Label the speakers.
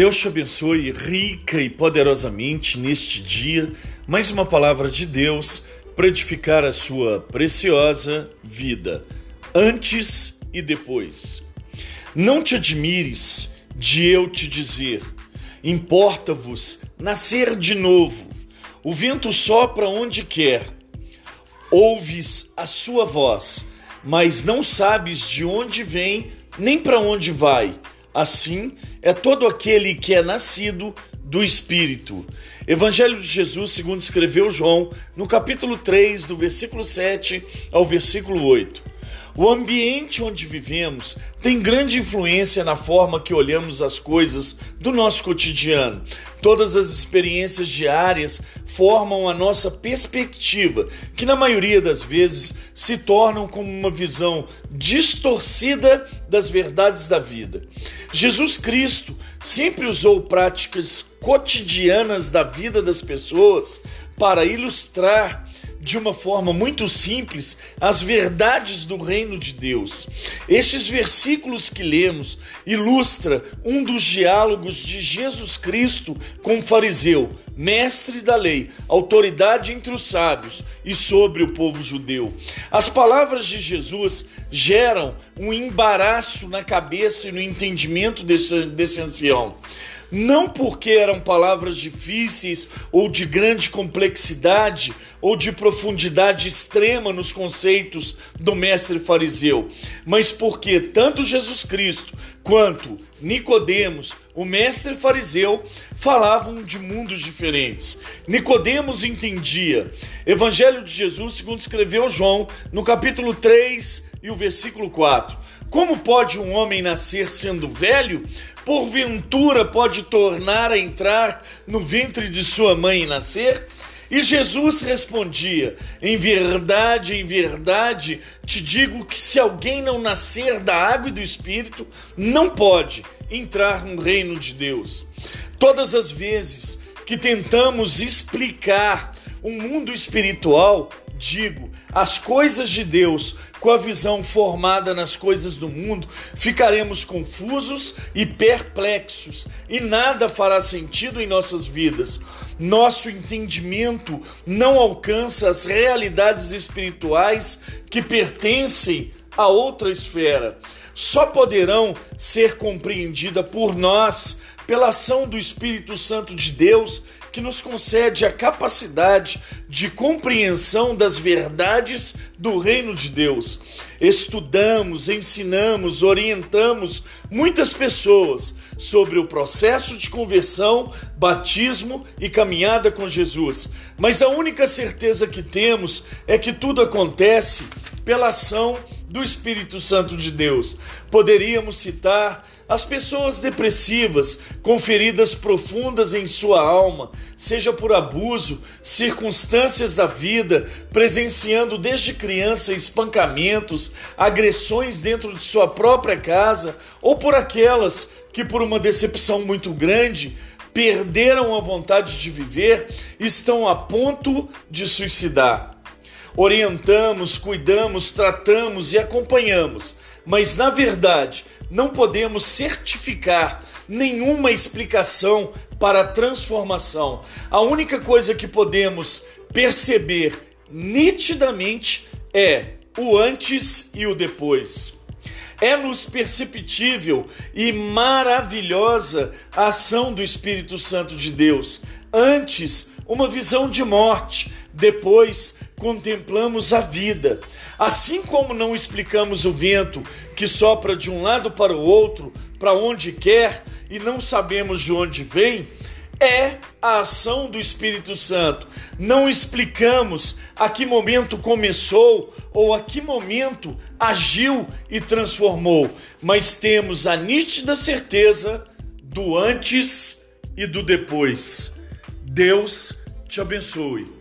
Speaker 1: Deus te abençoe rica e poderosamente neste dia. Mais uma palavra de Deus para edificar a sua preciosa vida, antes e depois. Não te admires de eu te dizer: importa-vos nascer de novo. O vento sopra onde quer. Ouves a sua voz, mas não sabes de onde vem nem para onde vai Assim é todo aquele que é nascido do Espírito. Evangelho de Jesus, segundo escreveu João, no capítulo 3, do versículo 7 ao versículo 8. O ambiente onde vivemos tem grande influência na forma que olhamos as coisas do nosso cotidiano. Todas as experiências diárias formam a nossa perspectiva, que na maioria das vezes se tornam como uma visão distorcida das verdades da vida. Jesus Cristo sempre usou práticas cotidianas da vida das pessoas para ilustrar de uma forma muito simples as verdades do reino de Deus. Estes versículos que lemos ilustra um dos diálogos de Jesus Cristo com o fariseu, mestre da lei, autoridade entre os sábios e sobre o povo judeu. As palavras de Jesus geram um embaraço na cabeça e no entendimento desse, desse ancião não porque eram palavras difíceis ou de grande complexidade ou de profundidade extrema nos conceitos do mestre fariseu, mas porque tanto Jesus Cristo quanto Nicodemos, o mestre fariseu, falavam de mundos diferentes. Nicodemos entendia. Evangelho de Jesus, segundo escreveu João, no capítulo 3 e o versículo 4. Como pode um homem nascer sendo velho? porventura pode tornar a entrar no ventre de sua mãe e nascer? E Jesus respondia: Em verdade, em verdade, te digo que se alguém não nascer da água e do espírito, não pode entrar no reino de Deus. Todas as vezes que tentamos explicar o mundo espiritual, digo, as coisas de Deus com a visão formada nas coisas do mundo, ficaremos confusos e perplexos e nada fará sentido em nossas vidas. Nosso entendimento não alcança as realidades espirituais que pertencem a outra esfera. Só poderão ser compreendidas por nós pela ação do Espírito Santo de Deus que nos concede a capacidade de compreensão das verdades do reino de Deus. Estudamos, ensinamos, orientamos muitas pessoas sobre o processo de conversão, batismo e caminhada com Jesus, mas a única certeza que temos é que tudo acontece pela ação do Espírito Santo de Deus. Poderíamos citar as pessoas depressivas, com feridas profundas em sua alma, seja por abuso, circunstâncias da vida, presenciando desde criança espancamentos, agressões dentro de sua própria casa, ou por aquelas que, por uma decepção muito grande, perderam a vontade de viver, estão a ponto de suicidar. Orientamos, cuidamos, tratamos e acompanhamos, mas na verdade não podemos certificar nenhuma explicação para a transformação. A única coisa que podemos perceber nitidamente é o antes e o depois. É-nos perceptível e maravilhosa a ação do Espírito Santo de Deus. Antes, uma visão de morte, depois, contemplamos a vida. Assim como não explicamos o vento que sopra de um lado para o outro, para onde quer, e não sabemos de onde vem, é a ação do Espírito Santo. Não explicamos a que momento começou ou a que momento agiu e transformou, mas temos a nítida certeza do antes e do depois. Deus te abençoe.